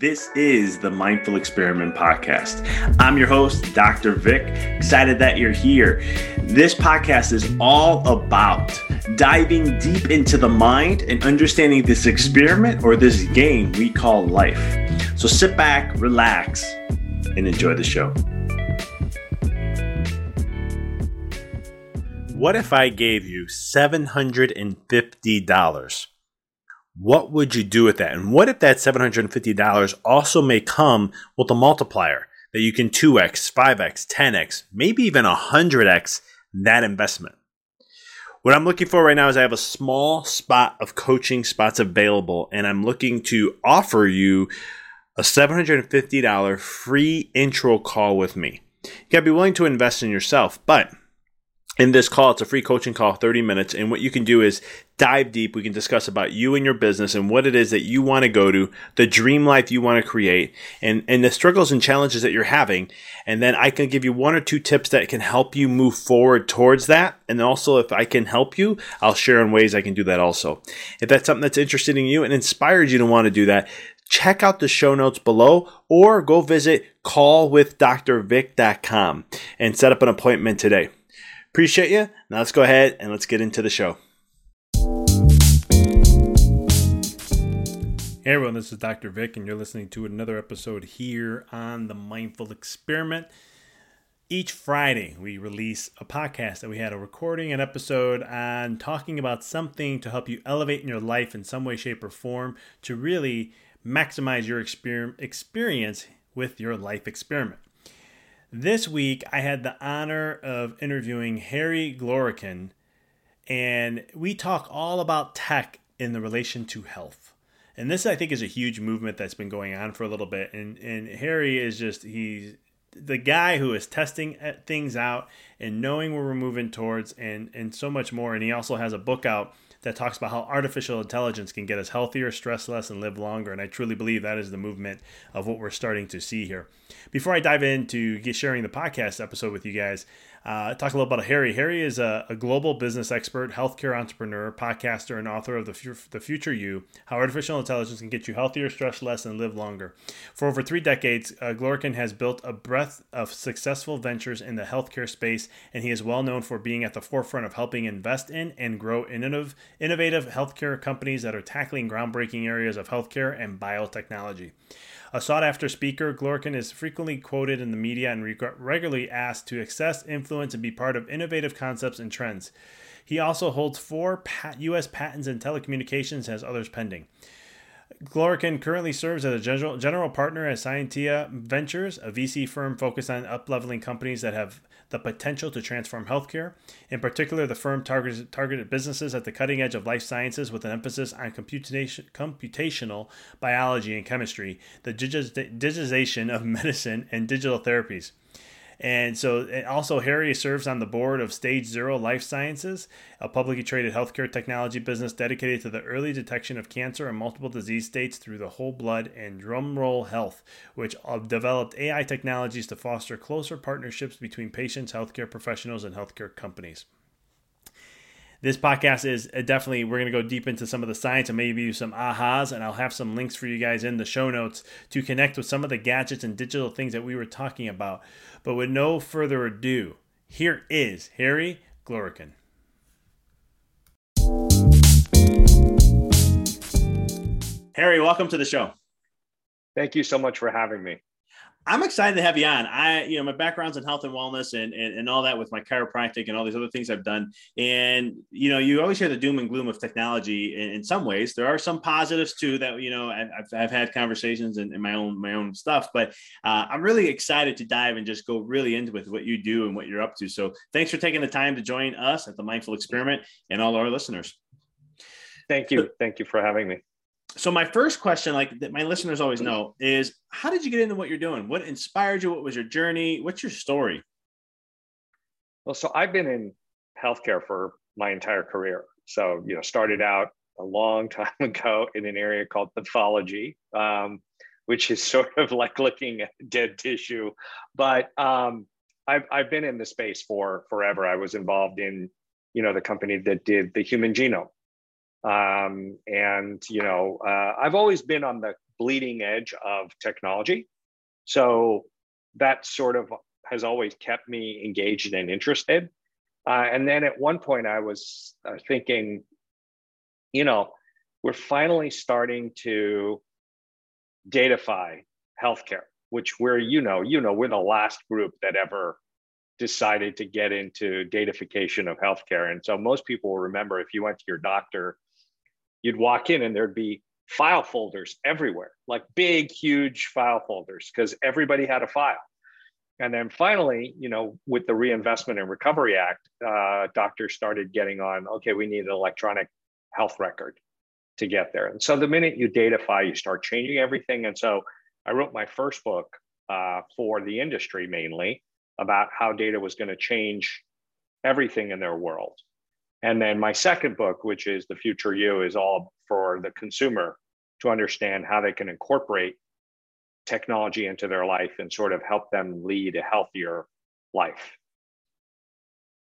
This is the Mindful Experiment Podcast. I'm your host, Dr. Vic. Excited that you're here. This podcast is all about diving deep into the mind and understanding this experiment or this game we call life. So sit back, relax, and enjoy the show. What if I gave you $750? What would you do with that? And what if that $750 also may come with a multiplier that you can 2x, 5x, 10x, maybe even 100x that investment? What I'm looking for right now is I have a small spot of coaching spots available, and I'm looking to offer you a $750 free intro call with me. You gotta be willing to invest in yourself, but in this call, it's a free coaching call, 30 minutes. And what you can do is dive deep. We can discuss about you and your business and what it is that you want to go to, the dream life you want to create, and, and the struggles and challenges that you're having. And then I can give you one or two tips that can help you move forward towards that. And also, if I can help you, I'll share in ways I can do that also. If that's something that's interested in you and inspires you to want to do that, check out the show notes below or go visit callwithdrvic.com and set up an appointment today. Appreciate you. Now let's go ahead and let's get into the show. Hey everyone, this is Dr. Vic, and you're listening to another episode here on the Mindful Experiment. Each Friday, we release a podcast that we had a recording, an episode on talking about something to help you elevate in your life in some way, shape, or form to really maximize your experience with your life experiment. This week, I had the honor of interviewing Harry Glorikian, and we talk all about tech in the relation to health. And this, I think, is a huge movement that's been going on for a little bit. And and Harry is just he's the guy who is testing uh, things out and knowing where we're moving towards, and and so much more. And he also has a book out that talks about how artificial intelligence can get us healthier, stress less, and live longer. And I truly believe that is the movement of what we're starting to see here. Before I dive into sharing the podcast episode with you guys, uh, talk a little about Harry. Harry is a, a, global business expert, healthcare entrepreneur, podcaster, and author of the, F- the Future You: How Artificial Intelligence Can Get You Healthier, Stress Less, and Live Longer. For over three decades, uh, Glorikian has built a breadth of successful ventures in the healthcare space, and he is well known for being at the forefront of helping invest in and grow innovative healthcare companies that are tackling groundbreaking areas of healthcare and biotechnology. A sought after speaker, Glorikian is frequently quoted in the media and regularly asked to access, influence, and be part of innovative concepts and trends. He also holds four U.S. patents in telecommunications, has others pending. Glorikian currently serves as a general, general partner at Scientia Ventures, a VC firm focused on upleveling companies that have the potential to transform healthcare. In particular, the firm targeted, targeted businesses at the cutting edge of life sciences with an emphasis on computation, computational biology and chemistry, the digitization of medicine, and digital therapies. And so, and also, Harry serves on the board of Stage Zero Life Sciences, a publicly traded healthcare technology business dedicated to the early detection of cancer and multiple disease states through the whole blood and drumroll health, which uh, developed AI technologies to foster closer partnerships between patients, healthcare professionals, and healthcare companies this podcast is uh, definitely we're going to go deep into some of the science and maybe some ahas and i'll have some links for you guys in the show notes to connect with some of the gadgets and digital things that we were talking about. But with no further ado here is harry glorikian. Harry welcome to the show. Thank you so much for having me I'm excited to have you on. I, you know, my background's in health and wellness and, and, and all that with my chiropractic and all these other things I've done. And, you know, you always hear the doom and gloom of technology in, in some ways. There are some positives too that, you know, I've, I've had conversations in, in my own, my own stuff, but uh, I'm really excited to dive and just go really into with what you do and what you're up to. So thanks for taking the time to join us at the Mindful Experiment and all our listeners. Thank you. Thank you for having me so my first question like that my listeners always know is how did you get into what you're doing? What inspired you? What was your journey? What's your story? Well so i've been in healthcare for my entire career. So you know started out a long time ago in an area called pathology um, which is sort of like looking at dead tissue. But um, I've, I've been in the space for forever. I was involved in you know the company that did the human genome um, and you know uh, i've always been on the bleeding edge of technology. So that sort of has always kept me engaged and interested. Uh, and then at one point, I was uh, thinking, you know, we're finally starting to datafy healthcare, which we're, you know, you know, we're the last group that ever decided to get into datafication of healthcare. And so most people will remember if you went to your doctor, you'd walk in and there'd be file folders everywhere, like big, huge file folders, because everybody had a file. And then finally, you know, with the Reinvestment and Recovery Act, uh, doctors started getting on, okay, we need an electronic health record to get there. And so the minute you datafy, you start changing everything. And so I wrote my first book uh, for the industry mainly about how data was going to change everything in their world. And then my second book, which is The Future You, is all for the consumer to understand how they can incorporate technology into their life and sort of help them lead a healthier life.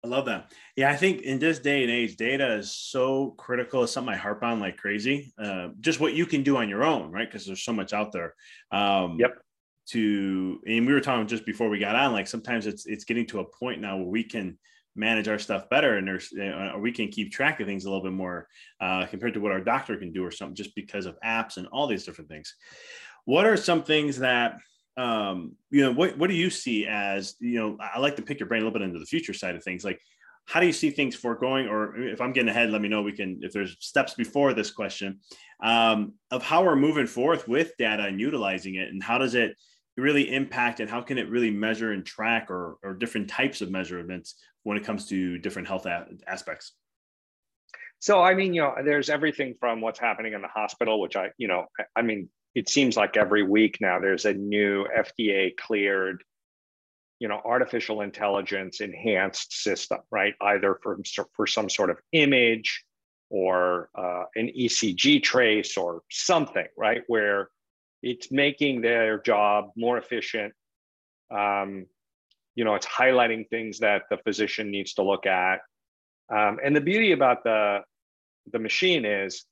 I love that. Yeah, I think in this day and age, data is so critical. It's something I harp on like crazy. Uh, just what you can do on your own, right? Because there's so much out there. Um, yep. To and we were talking just before we got on, like sometimes it's it's getting to a point now where we can manage our stuff better and there's or we can keep track of things a little bit more uh, compared to what our doctor can do or something just because of apps and all these different things. What are some things that um, you know what, what do you see as you know i like to pick your brain a little bit into the future side of things. Like how do you see things foregoing? Or if i'm getting ahead let me know. We can if there's steps before this question um, of how we're moving forth with data and utilizing it and how does it really impact and how can it really measure and track or, or different types of measurements when it comes to different health a- aspects so i mean you know there's everything from what's happening in the hospital which i you know i mean it seems like every week now there's a new FDA cleared, you know, artificial intelligence enhanced system, right? Either for, for some sort of image or uh, an ECG trace or something, right? Where it's making their job more efficient. Um, you know, it's highlighting things that the physician needs to look at. Um, and the beauty about the the machine is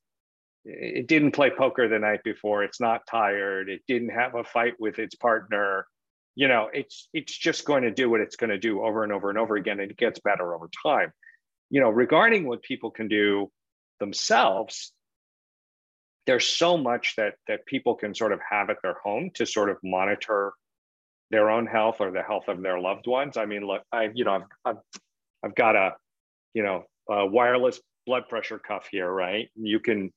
it didn't play poker the night before. It's not tired. It didn't have a fight with its partner. You know it's it's just going to do what it's going to do over and over and over again and it gets better over time. You know regarding what people can do themselves there's so much that that people can sort of have at their home to sort of monitor their own health or the health of their loved ones i mean look i you know i've i've, I've got a you know a wireless blood pressure cuff here right you can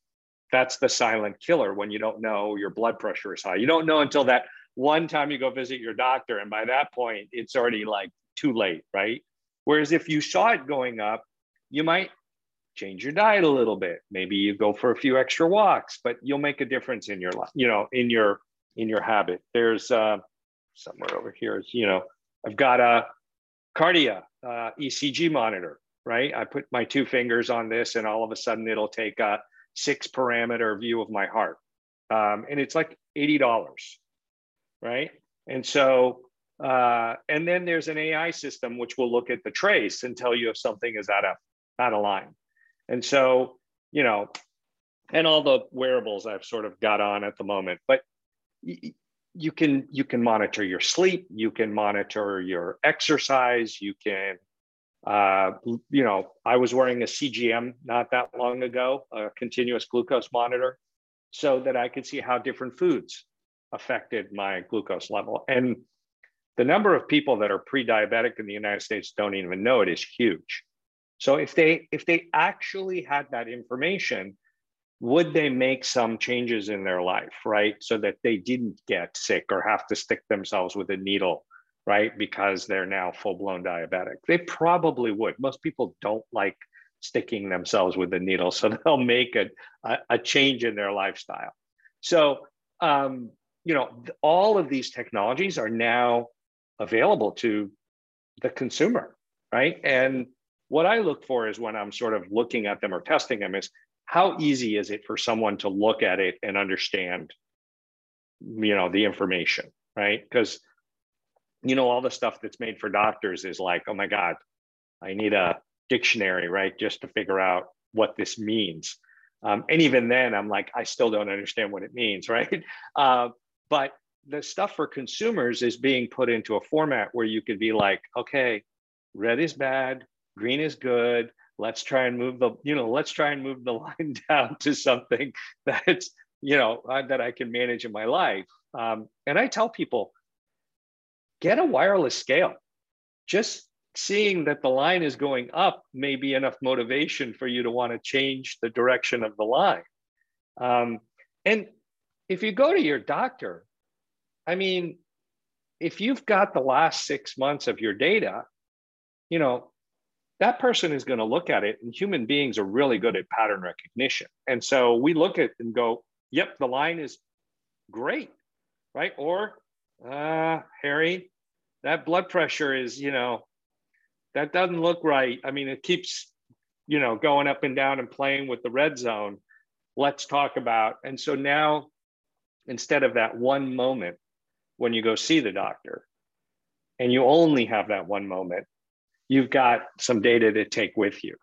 that's the silent killer when you don't know your blood pressure is high. You don't know until that one time you go visit your doctor. And by that point, it's already like too late, right? Whereas if you saw it going up, you might change your diet a little bit. Maybe you go for a few extra walks, but you'll make a difference in your life, you know, in your in your habit. There's uh, somewhere over here, you know, I've got a Kardia uh, ECG monitor, right? I put my two fingers on this, and all of a sudden it'll take a six parameter view of my heart. Um, and it's like $80, right? And so, uh, and then there's an AI system which will look at the trace and tell you if something is out of, out of line. And so, you know, and all the wearables I've sort of got on at the moment, but you can you can monitor your sleep, you can monitor your exercise, you can uh, you know, I was wearing a CGM not that long ago, a continuous glucose monitor, so that I could see how different foods affected my glucose level. And the number of people that are pre-diabetic in the United States don't even know it is huge. So if they if they actually had that information, would they make some changes in their life, right? So that they didn't get sick or have to stick themselves with a needle right? Because they're now full blown diabetic. They probably would. Most people don't like sticking themselves with the needle, so they'll make a, a, a change in their lifestyle. So, um, you know, all of these technologies are now available to the consumer, right? And what I look for is when I'm sort of looking at them or testing them is how easy is it for someone to look at it and understand, you know, the information, right? Because you know, all the stuff that's made for doctors is like, oh my God, I need a dictionary, right? Just to figure out what this means. Um, and even then, I'm like, I still don't understand what it means, right? Uh, but the stuff for consumers is being put into a format where you could be like, okay, red is bad, green is good. Let's try and move the, you know, let's try and move the line down to something that's, you know, uh, that I can manage in my life. Um, and I tell people, get a wireless scale. Just seeing that the line is going up may be enough motivation for you to want to change the direction of the line. Um, and if you go to your doctor, I mean, if you've got the last six months of your data, you know, that person is going to look at it, and human beings are really good at pattern recognition. And so we look at and go, yep, the line is great, right? Or, uh, Harry, that blood pressure is, you know, that doesn't look right. I mean, it keeps, you know, going up and down and playing with the red zone. Let's talk about. And so now, instead of that one moment when you go see the doctor, and you only have that one moment, you've got some data to take with you.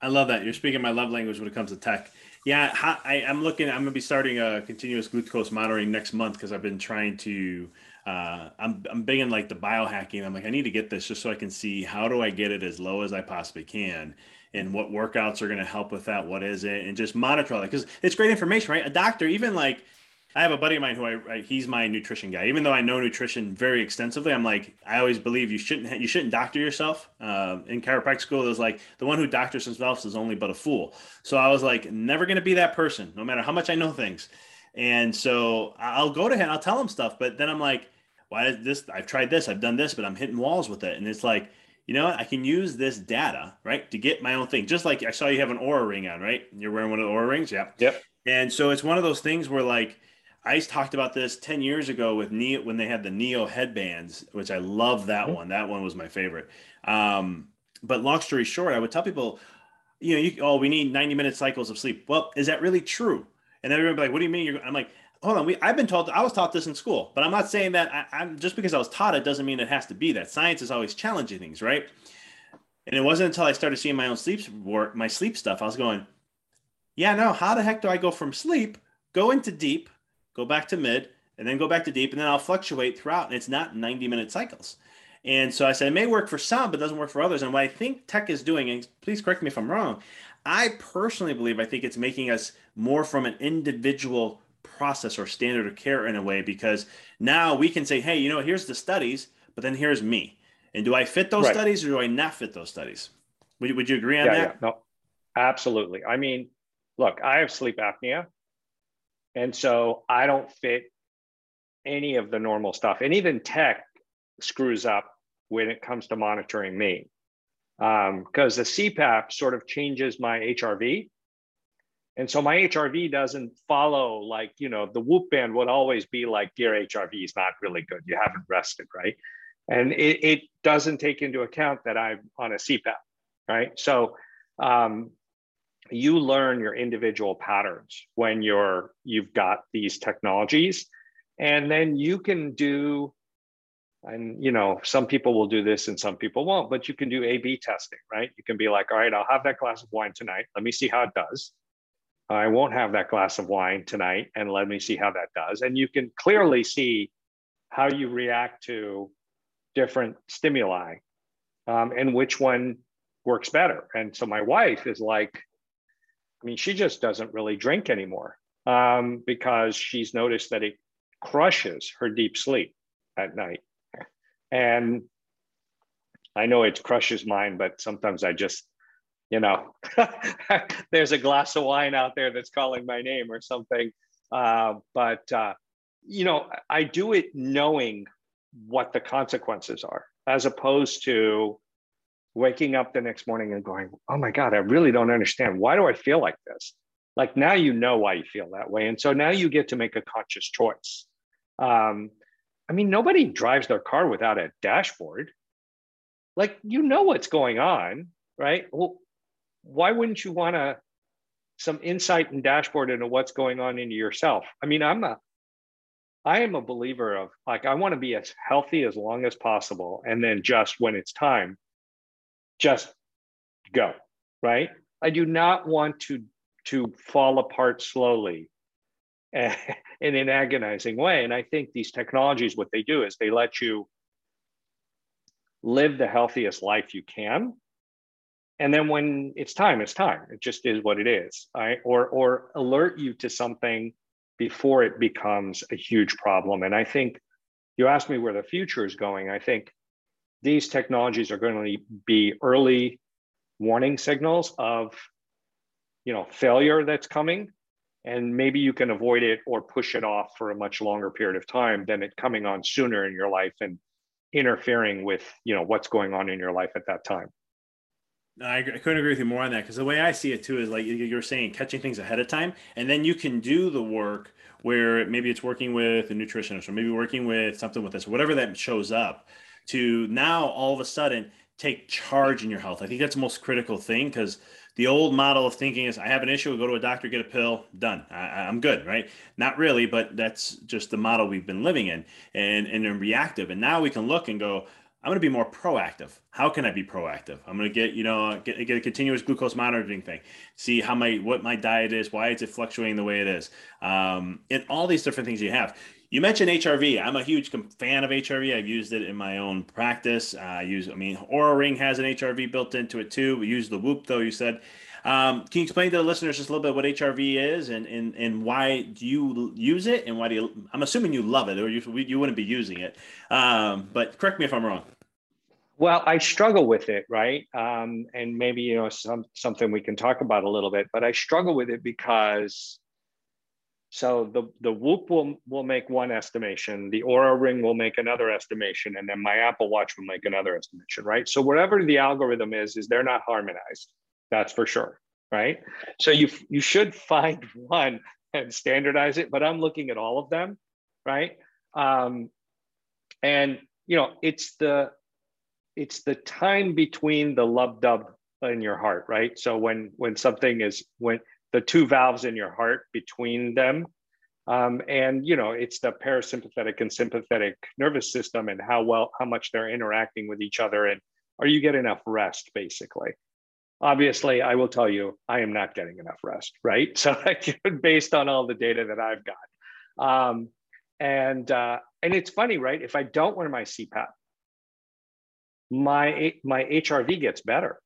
I love that. You're speaking my love language when it comes to tech. Yeah, I, am looking. I'm going to be starting a continuous glucose monitoring next month because I've been trying to uh, I'm I'm big in like the biohacking. I'm like, I need to get this just so I can see how do I get it as low as I possibly can, and what workouts are going to help with that. What is it, and just monitor that because it's great information, right? A doctor, even like I have a buddy of mine who I, I, he's my nutrition guy. Even though I know nutrition very extensively, I'm like I always believe you shouldn't you shouldn't doctor yourself. Uh, in chiropractic school, there's like the one who doctors himself is only but a fool. So I was like never going to be that person, no matter how much I know things. And so I'll go to him, I'll tell him stuff, but then I'm like, why is this? I've tried this, I've done this, but I'm hitting walls with it. And it's like, you know what? I can use this data, right, to get my own thing. Just like I saw you have an Oura ring on, right? You're wearing one of the Oura rings, yeah. Yep. And so it's one of those things where like I talked about this 10 years ago with Zeo when they had the Zeo headbands, which I love that mm-hmm. one. That one was my favorite. Um, but long story short, I would tell people, you know, you, oh, we need 90 minute cycles of sleep. Well, is that really true? And then be like, what do you mean? You're, I'm like, hold on. We, I've been told, I was taught this in school, but I'm not saying that I, am just because I was taught it doesn't mean it has to be that. Science is always challenging things, right? And it wasn't until I started seeing my own sleep work, my sleep stuff, I was going, yeah, no, how the heck do I go from sleep, go into deep, go back to mid, and then go back to deep, and then I'll fluctuate throughout, and it's not 90 minute cycles. And so I said, it may work for some, but doesn't work for others. And what I think tech is doing, and please correct me if I'm wrong, I personally believe I think it's making us more from an individual process or standard of care in a way because now we can say, hey, you know, here's the studies, but then here's me. And do I fit those right. studies or do I not fit those studies? Would, would you agree on yeah, that? Yeah, no, absolutely. I mean, look, I have sleep apnea. And so I don't fit any of the normal stuff. And even tech screws up when it comes to monitoring me. Because um, the CPAP sort of changes my HRV and so my HRV doesn't follow like, you know, the whoop band would always be like, your HRV is not really good. You haven't rested, right? And it, it doesn't take into account that I'm on a CPAP, right? So um, you learn your individual patterns when you're you've got these technologies, and then you can do and you know some people will do this and some people won't but you can do a b testing right you can be like all right i'll have that glass of wine tonight let me see how it does I won't have that glass of wine tonight, and let me see how that does. And you can clearly see how you react to different stimuli um, and which one works better. And so my wife is like, I mean, she just doesn't really drink anymore um, because she's noticed that it crushes her deep sleep at night. And I know it crushes mine, but sometimes I just you know, there's a glass of wine out there that's calling my name or something. Uh, but, uh, you know, I do it knowing what the consequences are, as opposed to waking up the next morning and going, oh my God, I really don't understand. Why do I feel like this? Like now you know why you feel that way. And so now you get to make a conscious choice. Um, I mean, nobody drives their car without a dashboard. Like, you know what's going on, right? Well, why wouldn't you want to some insight and dashboard into what's going on into yourself? I mean, I'm a I am a believer of like I want to be as healthy as long as possible, and then just when it's time, just go right. I do not want to to fall apart slowly and in an agonizing way. And I think these technologies, what they do is they let you live the healthiest life you can. And then when it's time, it's time. It just is what it is. Right? Or or alert you to something before it becomes a huge problem. And I think you asked me where the future is going. I think these technologies are going to be early warning signals of you know failure that's coming. And maybe you can avoid it or push it off for a much longer period of time than it coming on sooner in your life and interfering with you know what's going on in your life at that time. I, I couldn't agree with you more on that because the way I see it too is like you're saying catching things ahead of time, and then you can do the work where maybe it's working with a nutritionist or maybe working with something with this, whatever that shows up, to now all of a sudden take charge in your health. I think that's the most critical thing because the old model of thinking is I have an issue, go to a doctor, get a pill, done. I, am good, right? Not really, but that's just the model we've been living in and, and reactive. And now we can look and go, I'm going to be more proactive. How can I be proactive? I'm going to get, you know, get, get a continuous glucose monitoring thing, see how my, what my diet is, why is it fluctuating the way it is, um, and all these different things you have. You mentioned HRV. I'm a huge fan of HRV. I've used it in my own practice. Uh, I use, I mean, Oura Ring has an HRV built into it too. We use the Whoop though. You said. Um, can you explain to the listeners just a little bit what HRV is and, and, and why do you use it and why do you? I'm assuming you love it or you you wouldn't be using it. Um, but correct me if I'm wrong. Well, I struggle with it, right? Um, and maybe you know some something we can talk about a little bit. But I struggle with it because so the, the Whoop will, will make one estimation, the Oura Ring will make another estimation, and then my Apple Watch will make another estimation, right? So whatever the algorithm is, is they're not harmonized. That's for sure, right? So you you should find one and standardize it, but I'm looking at all of them, right? Um, and you know, it's the it's the time between the lub dub in your heart, right? So when when something is when the two valves in your heart between them. Um, and you know, it's the parasympathetic and sympathetic nervous system and how well, how much they're interacting with each other, and are you getting enough rest, basically. Obviously, I will tell you, I am not getting enough rest, right? So, based on all the data that I've got, um, and uh, and it's funny, right? If I don't wear my CPAP, my my HRV gets better,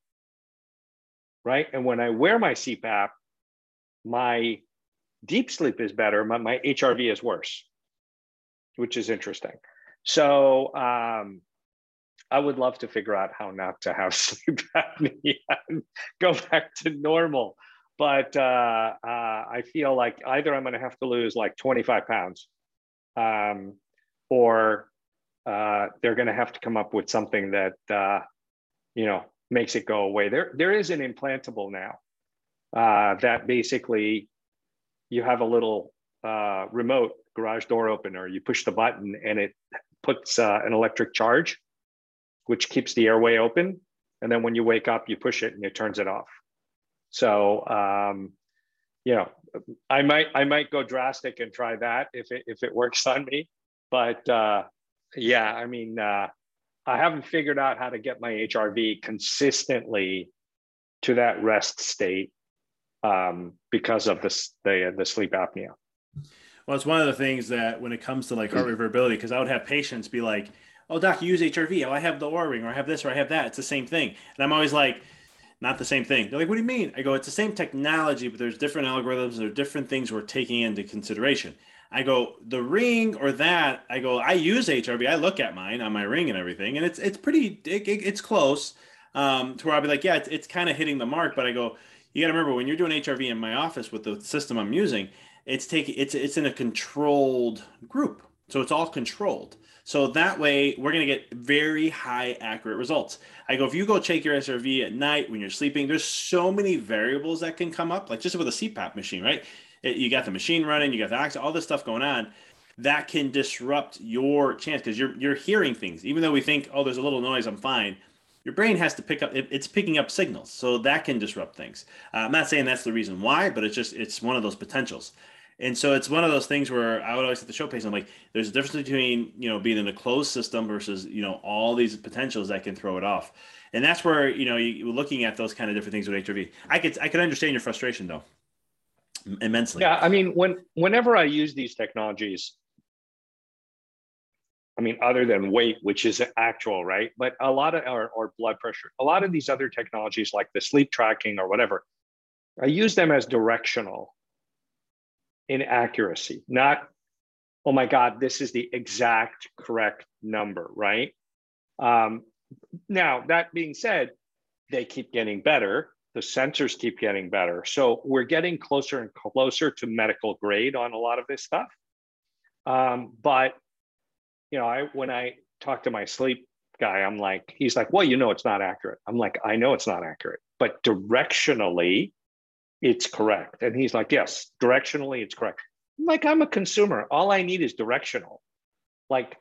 right? And when I wear my CPAP, my deep sleep is better, but my HRV is worse, which is interesting. So um, I would love to figure out how not to have sleep apnea and go back to normal. But uh, uh, I feel like either I'm going to have to lose like 25 pounds um, or uh, they're going to have to come up with something that, uh, you know, makes it go away. There, there is an implantable now uh, that basically you have a little uh, remote garage door opener. You push the button and it puts uh, an electric charge, which keeps the airway open. And then when you wake up, you push it and it turns it off. So, um, you know, I might I might go drastic and try that if it if it works on me. But uh, yeah, I mean, uh, I haven't figured out how to get my HRV consistently to that rest state um, because of this the the sleep apnea. Well, it's one of the things that when it comes to like heart rate variability, because I would have patients be like, "Oh, doc, you use HRV? Oh, I have the Oura ring, or I have this, or I have that. It's the same thing." And I'm always like, "Not the same thing." They're like, "What do you mean?" I go, "It's the same technology, but there's different algorithms. There are different things we're taking into consideration." I go, "The ring or that?" I go, "I use HRV. I look at mine on my ring and everything, and it's it's pretty. It, it, it's close." Um, to where I'll be like, "Yeah, it's, it's kind of hitting the mark," but I go you got to remember when you're doing HRV in my office with the system I'm using, it's taking it's it's in a controlled group, so it's all controlled. So that way, we're going to get very high accurate results. I go, if you go check your HRV at night when you're sleeping, there's so many variables that can come up, like just with a CPAP machine, right? It, you got the machine running, you got the all this stuff going on that can disrupt your chance because you're you're hearing things. Even though we think, oh, there's a little noise, I'm fine your brain has to pick up it, it's picking up signals so that can disrupt things uh, i'm not saying that's the reason why but it's just it's one of those potentials And so it's one of those things where I would always have the show patients, I'm like, there's a difference between, you know, being in a closed system versus, you know, all these potentials that can throw it off. And that's where, you know, you, are looking at those kind of different things with HRV. I could, I could understand your frustration though, immensely. Yeah. I mean, when, whenever I use these technologies, I mean, other than weight, which is actual, right? But a lot of, or, or blood pressure, a lot of these other technologies like the sleep tracking or whatever, I use them as directional inaccuracy, not, oh my God, this is the exact correct number, right? Um, now, that being said, they keep getting better. The sensors keep getting better. So we're getting closer and closer to medical grade on a lot of this stuff. Um, but you know, I when I talk to my sleep guy, I'm like, he's like, well, you know, it's not accurate. I'm like, I know it's not accurate, but directionally, it's correct. And he's like, yes, directionally, it's correct. I'm like, I'm a consumer. All I need is directional. Like,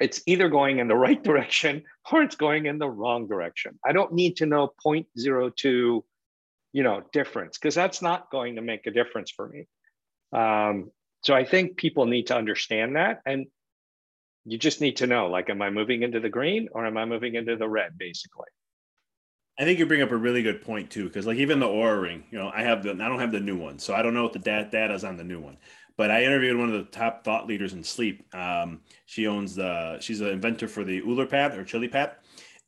it's either going in the right direction or it's going in the wrong direction. I don't need to know 0.02, you know, difference because that's not going to make a difference for me. Um, so I think people need to understand that, and you just need to know, like, am I moving into the green or am I moving into the red, basically. I think you bring up a really good point too, because like even the Oura ring, you know, I have the I don't have the new one, so I don't know what the data data is on the new one. But I interviewed one of the top thought leaders in sleep. Um, she owns the she's an inventor for the Ooler pad or Chili pad,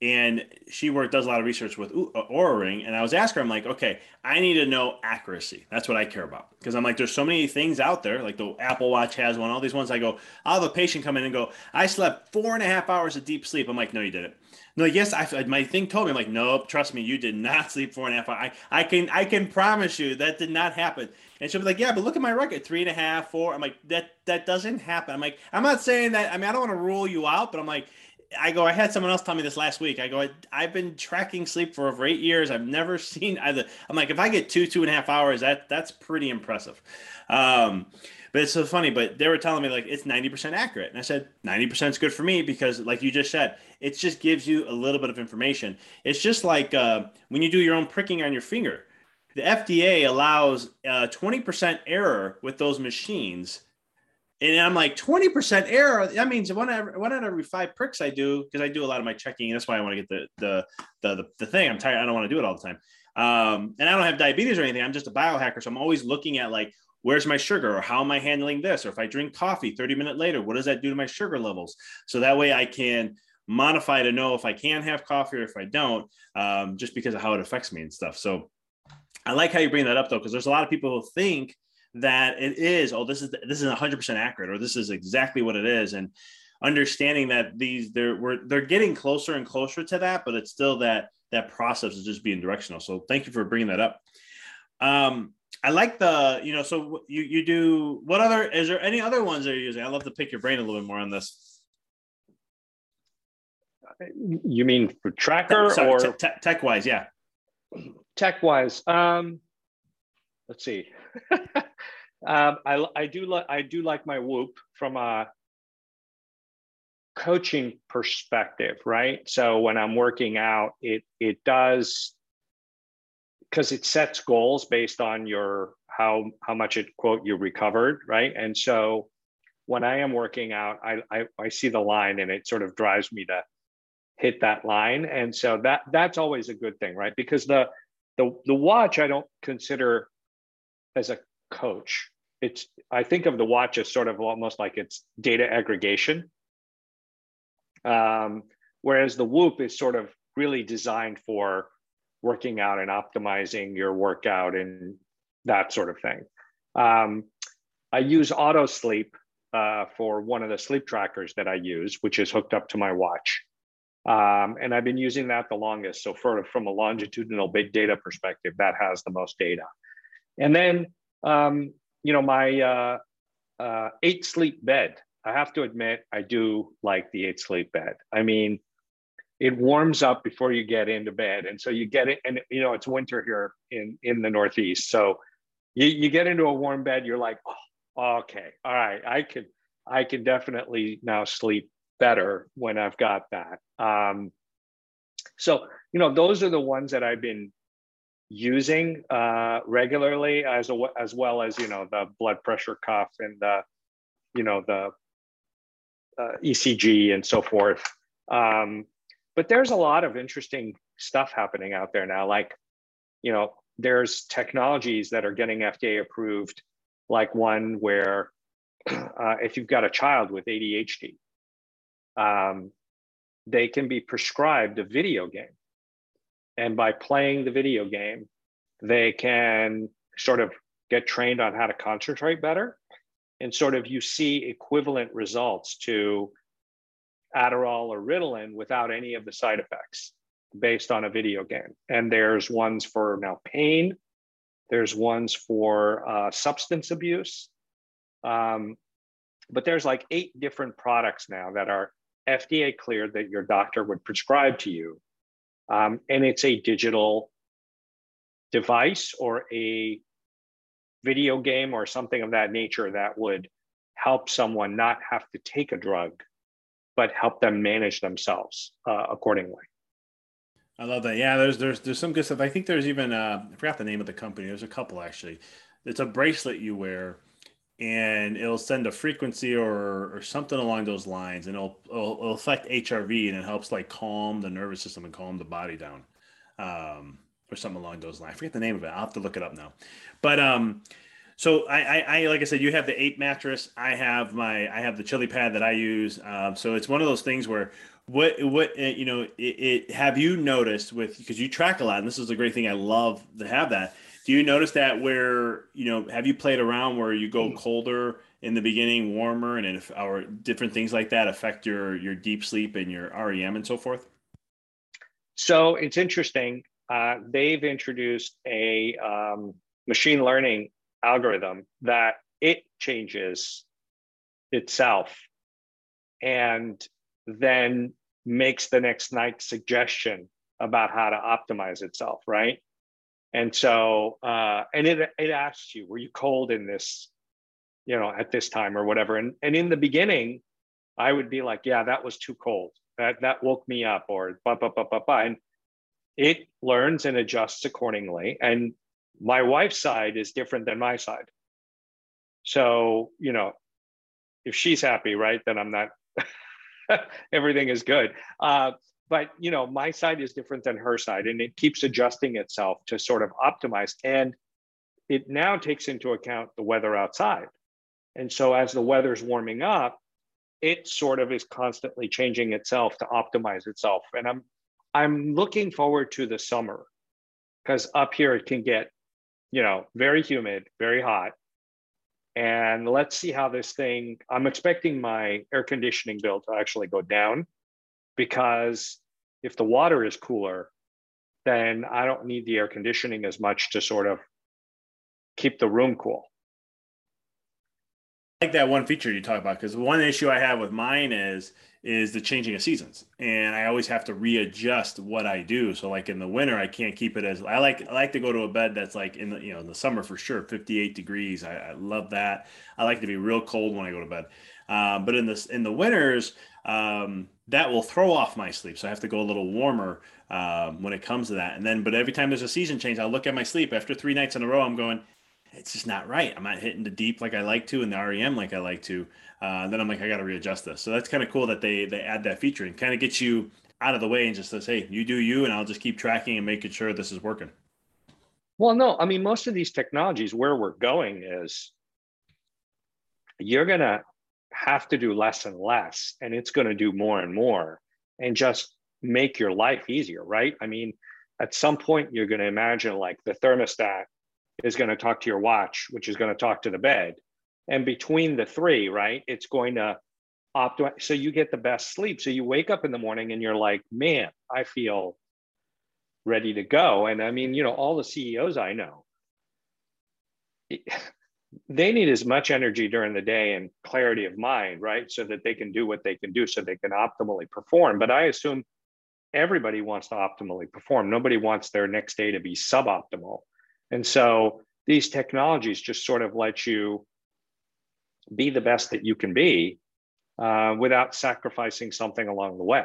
and she work does a lot of research with uh, Oura Ring. And I was asking her, I'm like, okay, I need to know accuracy. That's what I care about because I'm like, there's so many things out there. Like the Apple Watch has one. All these ones. I go, I'll have a patient come in and go, I slept four and a half hours of deep sleep. I'm like, no, you didn't. No, yes, I, my thing told me, I'm like, nope, trust me, you did not sleep four and a half hours. I, I can, I can promise you that did not happen. And she'll be like, yeah, but look at my record, three and a half, four. I'm like, that, that doesn't happen. I'm like, I'm not saying that. I mean, I don't want to rule you out, but I'm like, I go, I had someone else tell me this last week. I go, I've been tracking sleep for over eight years. I've never seen either. I'm like, if I get two, two and a half hours, that that's pretty impressive. Um, but it's so funny. But they were telling me like it's 90% accurate. And I said, 90% is good for me because, like you just said, it just gives you a little bit of information. It's just like uh, when you do your own pricking on your finger. The FDA allows uh, 20% error with those machines and I'm like 20% error. That means one out, one out of every five pricks I do, because I do a lot of my checking. That's why I want to get the, the, the, the, the thing. I'm tired. I don't want to do it all the time. Um, and I don't have diabetes or anything. I'm just a biohacker. So I'm always looking at like, where's my sugar or how am I handling this? Or if I drink coffee 30 minutes later, what does that do to my sugar levels? So that way I can modify to know if I can have coffee or if I don't, um, just because of how it affects me and stuff. So I like how you bring that up though, because there's a lot of people who think that it is oh this is this is 100% accurate or this is exactly what it is. And understanding that these they're we're, they're getting closer and closer to that but it's still that that process is just being directional. So thank you for bringing that up. Um i like the you know so you you do what other is there any other ones that you're using? I love to pick your brain a little bit more on this. You mean for tracker Sorry, or te- tech wise yeah. Tech wise um let's see um, I, I do like I do like my Whoop from a coaching perspective, right? So when I'm working out, it it does because it sets goals based on your how how much it quote you recovered, right? And so when I am working out, I, I I see the line and it sort of drives me to hit that line, and so that that's always a good thing, right? Because the the the watch I don't consider as a coach. It's I think of the watch as sort of almost like it's data aggregation. Um, whereas the Whoop is sort of really designed for working out and optimizing your workout and that sort of thing. Um, I use Auto Sleep uh, for one of the sleep trackers that I use, which is hooked up to my watch. Um, and I've been using that the longest. So for, from a longitudinal big data perspective, that has the most data. And then um, you know, my uh, uh, eight sleep bed. I have to admit, I do like the eight sleep bed. I mean, it warms up before you get into bed, and so you get it. And you know, it's winter here in in the Northeast, so you you get into a warm bed. You're like, oh, okay, all right, I can I can definitely now sleep better when I've got that. Um, so you know, those are the ones that I've been using uh, regularly, as a, as well as you know the blood pressure cuff and the you know the uh, ECG and so forth. Um, but there's a lot of interesting stuff happening out there now. Like, you know, there's technologies that are getting FDA approved, like one where uh, if you've got a child with ADHD, um, they can be prescribed a video game. And by playing the video game, they can sort of get trained on how to concentrate better. And sort of you see equivalent results to Adderall or Ritalin without any of the side effects based on a video game. And there's ones for now pain, there's ones for uh, substance abuse. Um, but there's like eight different products now that are FDA cleared that your doctor would prescribe to you. Um, and it's a digital device or a video game or something of that nature that would help someone not have to take a drug, but help them manage themselves uh, accordingly. I love that. Yeah, there's there's there's some good stuff. I think there's even uh, I forgot the name of the company. There's a couple actually. It's a bracelet you wear and it'll send a frequency or, or something along those lines and it'll, it'll, it'll, affect hrv and it helps like calm the nervous system and calm the body down um, or something along those lines. I forget the name of it. I'll have to look it up now. But um so I, I, I like i said you have the eight mattress. I have my i have the chili pad that i use. Um, so it's one of those things where what what uh, you know it, it have you noticed with because you track a lot and this is a great thing. I love to have that do you notice that where you know have you played around where you go hmm. colder in the beginning warmer and if or different things like that affect your your deep sleep and your rem and so forth? So it's interesting. Uh, they've introduced a um, machine learning algorithm that it changes itself and then makes the next night suggestion about how to optimize itself right and so, uh, and it, it asks you, were you cold in this, you know, at this time or whatever? And, and in the beginning, I would be like, yeah, that was too cold. That, that woke me up or blah, blah, blah, blah, blah. And it learns and adjusts accordingly. And my wife's side is different than my side. So, you know, if she's happy, right, then I'm not, everything is good. Uh, but you know my side is different than her side and it keeps adjusting itself to sort of optimize and it now takes into account the weather outside. And so as the weather's warming up it sort of is constantly changing itself to optimize itself and i'm i'm looking forward to the summer because up here it can get you know very humid very hot and let's see how this thing i'm expecting my air conditioning bill to actually go down because if the water is cooler, then I don't need the air conditioning as much to sort of keep the room cool. I like that one feature you talk about because one issue I have with mine is is the changing of seasons, and I always have to readjust what I do. So like in the winter, I can't keep it as I like. I like to go to a bed that's like in the you know in the summer for sure, fifty eight degrees. I, I love that. I like to be real cold when I go to bed. Um, but in this in the winters, um, that will throw off my sleep. So I have to go a little warmer um, when it comes to that. And then, but every time there's a season change, I'll look at my sleep after three nights in a row. I'm going, it's just not right. I'm not hitting the deep like I like to and the REM like I like to. Uh, then I'm like, I got to readjust this. So that's kind of cool that they they add that feature and kind of gets you out of the way and just says, hey, you do you, and I'll just keep tracking and making sure this is working. Well, no, I mean, most of these technologies, where we're going is you're gonna have to do less and less, and it's going to do more and more, and just make your life easier, right? I mean, at some point, you're going to imagine like the thermostat is going to talk to your watch, which is going to talk to the bed. And between the three, right, it's going to optimize. So you get the best sleep. So you wake up in the morning and you're like, man, I feel ready to go. And I mean, you know, all the CEOs I know, they need as much energy during the day and clarity of mind, right? So that they can do what they can do so they can optimally perform. But I assume everybody wants to optimally perform. Nobody wants their next day to be suboptimal. And so these technologies just sort of let you be the best that you can be uh, without sacrificing something along the way.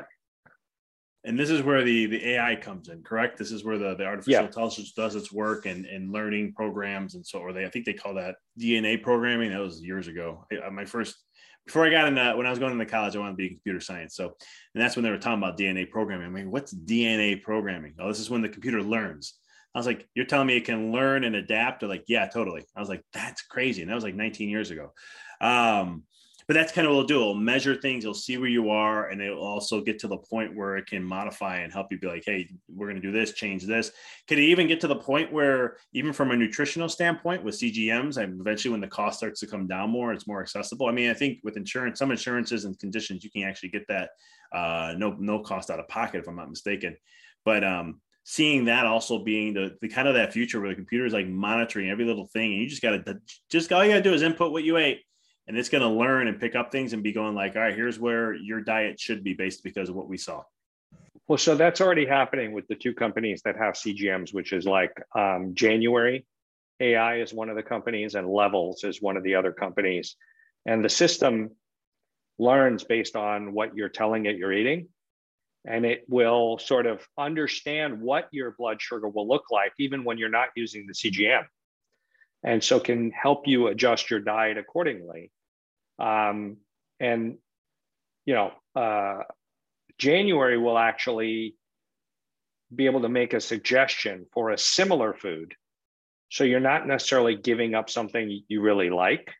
And this is where the the AI comes in, correct? This is where the, the artificial yeah. intelligence does its work and, and learning programs and so or they I think they call that DNA programming. That was years ago. I, my first before I got in when I was going into college, I wanted to be computer science. So and that's when they were talking about DNA programming. I mean, what's DNA programming? Oh, this is when the computer learns. I was like, you're telling me it can learn and adapt? They're like, yeah, totally. I was like, that's crazy. And that was like 19 years ago. Um, but that's kind of what it'll do. It'll measure things. It'll see where you are, and it'll also get to the point where it can modify and help you be like, hey, we're going to do this, change this. Could it even get to the point where, even from a nutritional standpoint, with CGMs, and eventually when the cost starts to come down more, it's more accessible. I mean, I think with insurance, some insurances and conditions, you can actually get that uh, no no cost out of pocket, if I'm not mistaken. But um, seeing that also being the, the kind of that future where the computer is like monitoring every little thing, and you just got to just all you got to do is input what you ate and it's going to learn and pick up things and be going like all right here's where your diet should be based because of what we saw. Well so that's already happening with the two companies that have cgms which is like um, january ai is one of the companies and levels is one of the other companies. And the system learns based on what you're telling it you're eating. And it will sort of understand what your blood sugar will look like even when you're not using the cgm and so can help you adjust your diet accordingly. Um, and you know, uh, January will actually be able to make a suggestion for a similar food. So you're not necessarily giving up something you really like.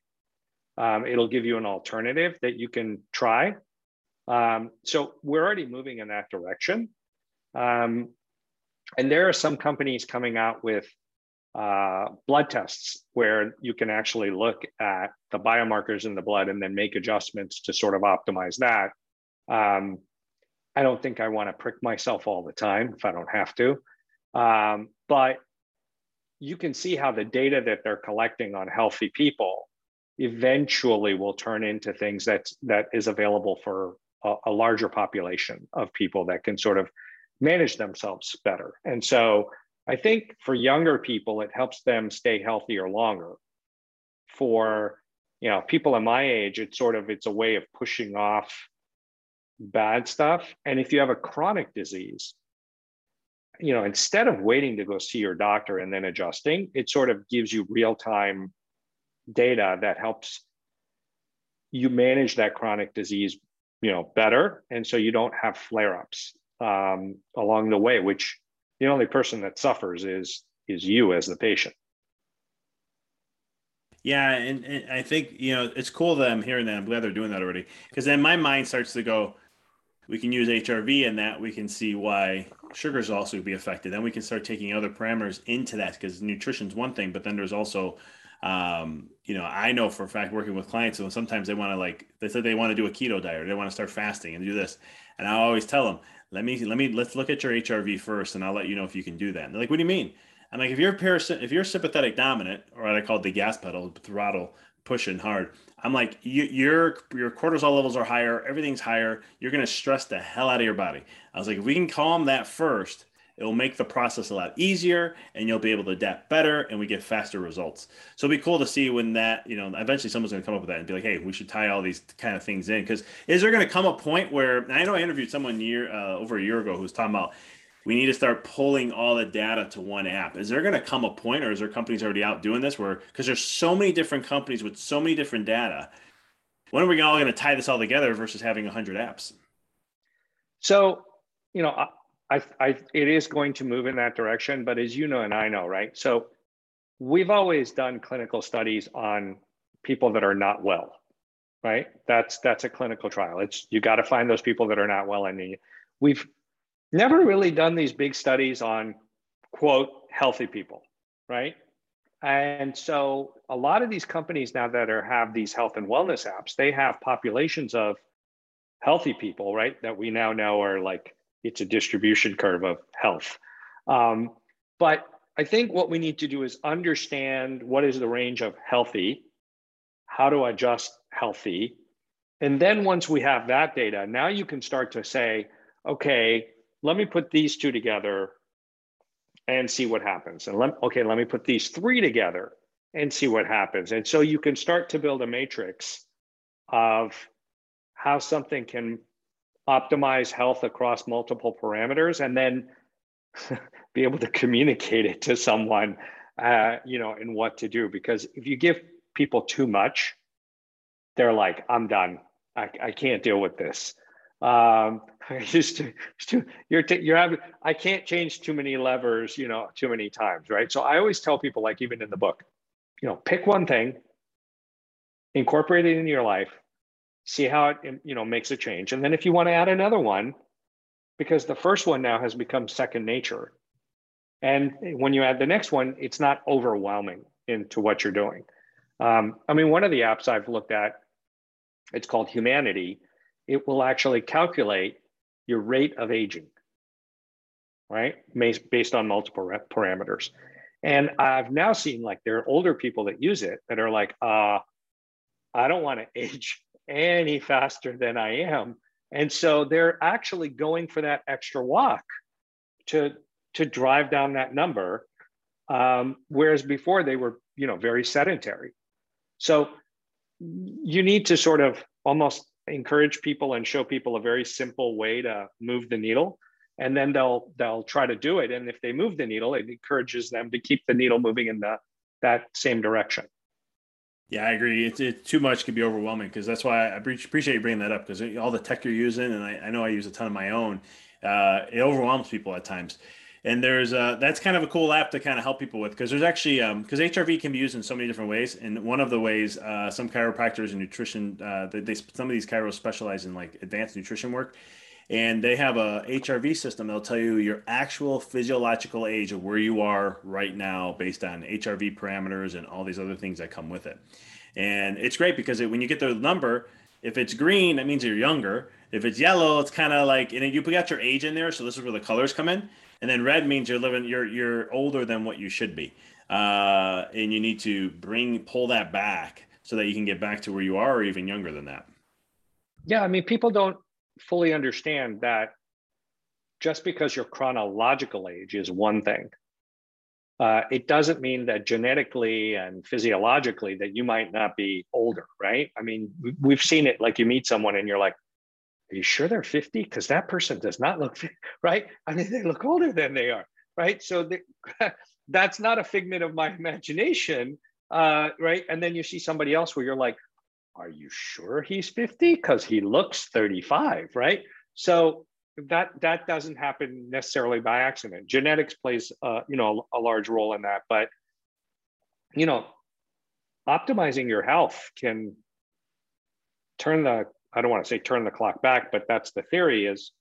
Um, it'll give you an alternative that you can try. Um, so we're already moving in that direction. Um, and there are some companies coming out with uh, blood tests where you can actually look at the biomarkers in the blood and then make adjustments to sort of optimize that. Um, I don't think I want to prick myself all the time if I don't have to. Um, but you can see how the data that they're collecting on healthy people eventually will turn into things that that is available for a, a larger population of people that can sort of manage themselves better. And so I think for younger people, it helps them stay healthier longer. For you know people in my age, it's sort of it's a way of pushing off bad stuff. And if you have a chronic disease, you know, instead of waiting to go see your doctor and then adjusting, it sort of gives you real time data that helps you manage that chronic disease, you know, better, and so you don't have flare ups um, along the way, which the only person that suffers is is you as the patient. Yeah and, and i think you know it's cool that i'm hearing that. I'm glad they're doing that already. Because then my mind starts to go we can use hrv and that we can see why sugars also be affected. Then we can start taking other parameters into that because nutrition's one thing but then there's also um, you know i know for a fact working with clients and sometimes they want to like they said they want to do a keto diet or they want to start fasting and do this. And i always tell them let me let me let's look at your HRV first, and I'll let you know if you can do that. And they're like, what do you mean? I'm like, if you're parasy- if you're sympathetic dominant, or what I call the gas pedal, throttle pushing hard, I'm like, you, your your cortisol levels are higher, everything's higher. You're gonna stress the hell out of your body. I was like, if we can calm that first, it will make the process a lot easier and you'll be able to adapt better and we get faster results. So it'll be cool to see when that, you know, eventually someone's going to come up with that and be like, hey, we should tie all these kind of things in. Because is there going to come a point where, I know I interviewed someone year uh, over a year ago who was talking about we need to start pulling all the data to one app. Is there going to come a point or is there companies already out doing this where, because there's so many different companies with so many different data, when are we all going to tie this all together versus having 100 apps? So, you know, I, I, it is going to move in that direction, but as you know and I know, right? So we've always done clinical studies on people that are not well, right? That's that's a clinical trial. It's you got to find those people that are not well, and we've never really done these big studies on quote healthy people, right? And so a lot of these companies now that are have these health and wellness apps, they have populations of healthy people, right? That we now know are like it's a distribution curve of health. Um, but I think what we need to do is understand what is the range of healthy, how to adjust healthy. And then once we have that data, now you can start to say, okay, let me put these two together and see what happens. And let, okay, let me put these three together and see what happens. And so you can start to build a matrix of how something can optimize health across multiple parameters, and then be able to communicate it to someone, uh, you know, and what to do. Because if you give people too much, they're like, "I'm done. I, I can't deal with this." Um, just to, you're t- you're having. I can't change too many levers, you know, too many times, right? So I always tell people, like even in the book, you know, pick one thing, incorporate it into your life, see how it you know makes a change, and then if you want to add another one, because the first one now has become second nature, and when you add the next one, it's not overwhelming into what you're doing. Um, I mean, one of the apps I've looked at, it's called Humanity it will actually calculate your rate of aging, right? Based on multiple parameters. And I've now seen like there are older people that use it that are like, uh, I don't want to age any faster than I am. And so they're actually going for that extra walk to, to drive down that number. Um, whereas before they were, you know, very sedentary. So you need to sort of almost encourage people and show people a very simple way to move the needle and then they'll they'll try to do it and if they move the needle it encourages them to keep the needle moving in the that same direction yeah i agree. It's it, too much can be overwhelming because that's why i appreciate you bringing that up because all the tech you're using and I, I, know i use a ton of my own uh, it overwhelms people at times. And there's uh, that's kind of a cool app to kind of help people with because there's actually because um, HRV can be used in so many different ways, and one of the ways uh, some chiropractors and nutrition uh, they, they, some of these chiros specialize in like advanced nutrition work, and they have a HRV system that'll tell you your actual physiological age of where you are right now based on HRV parameters and all these other things that come with it, and it's great because it, when you get the number, if it's green, that means you're younger. If it's yellow, it's kind of like, and you put your age in there, so this is where the colors come in. And then red means you're living you're you're older than what you should be. Uh, and you need to bring pull that back so that you can get back to where you are or even younger than that. Yeah i mean people don't fully understand that just because your chronological age is one thing uh, it doesn't mean that genetically and physiologically that you might not be older right i mean we've seen it like you meet someone and you're like are you sure they're 50? Because that person does not look, right? I mean, they look older than they are, right? So that's not a figment of my imagination, uh, right? And then you see somebody else where you're like, are you sure he's 50? Because he looks 35, right? So that that doesn't happen necessarily by accident. Genetics plays, uh, you know, a, a large role in that, but you know, optimizing your health can turn the I don't want to say turn the clock back, but that's the theory is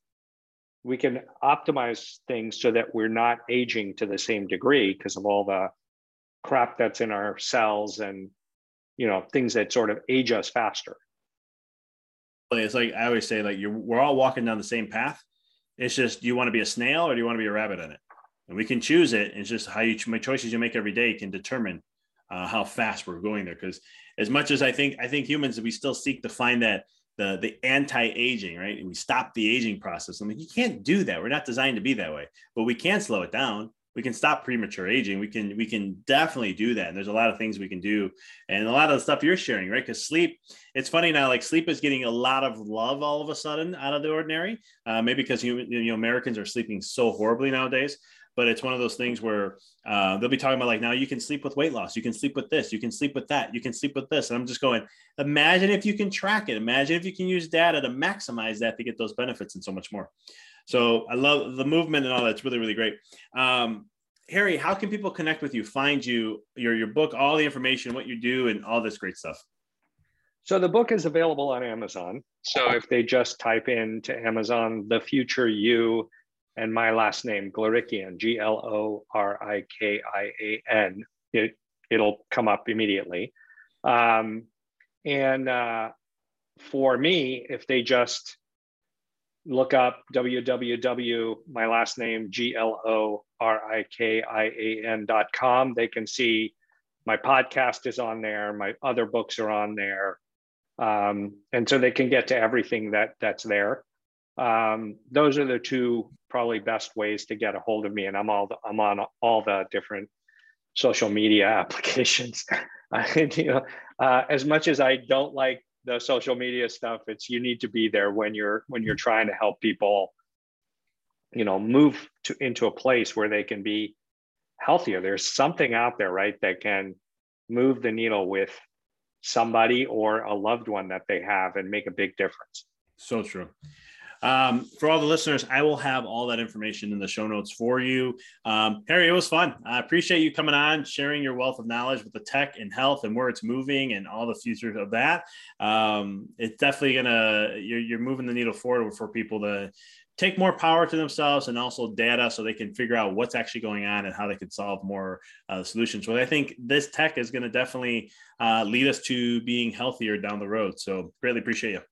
we can optimize things so that we're not aging to the same degree because of all the crap that's in our cells and you know things that sort of age us faster it's like i always say like you're we're all walking down the same path it's just do you want to be a snail or do you want to be a rabbit in it and we can choose it it's just how you my choices you make every day can determine uh, how fast we're going there because as much as i think i think humans we still seek to find that the the anti-aging, right? And we stop the aging process. I'm like, you can't do that. We're not designed to be that way, but we can slow it down. We can stop premature aging. We can we can definitely do that. And there's a lot of things we can do, and a lot of the stuff you're sharing, right? Because sleep, it's funny now. Like sleep is getting a lot of love all of a sudden out of the ordinary. Uh, maybe because you, you know Americans are sleeping so horribly nowadays but it's one of those things where uh, they'll be talking about like now you can sleep with weight loss you can sleep with this you can sleep with that you can sleep with this and i'm just going imagine if you can track it imagine if you can use data to maximize that to get those benefits and so much more so i love the movement and all that's really really great um, harry how can people connect with you find you your your book all the information what you do and all this great stuff so the book is available on amazon so if they just type into amazon the future you and my last name, Glorikian, G L O R I K I A N. It, it'll come up immediately. Um, and uh, for me, if they just look up www, my last name, G L O R I K I A N.com, they can see my podcast is on there, my other books are on there. Um, and so they can get to everything that that's there. Um, those are the two probably best ways to get a hold of me. And I'm all the, I'm on all the different social media applications. you know, uh, as much as I don't like the social media stuff. It's you need to be there when you're when you're trying to help people, you know, move to into a place where they can be healthier. There's something out there, right, that can move the needle with somebody or a loved one that they have and make a big difference. So true. Um, for all the listeners, I will have all that information in the show notes for you. Um, Harry, it was fun. I appreciate you coming on, sharing your wealth of knowledge with the tech and health and where it's moving and all the futures of that. Um, it's definitely gonna you're, you're moving the needle forward for people to take more power to themselves and also data so they can figure out what's actually going on and how they can solve more uh, solutions. So I think this tech is going to definitely uh, lead us to being healthier down the road. So greatly appreciate you.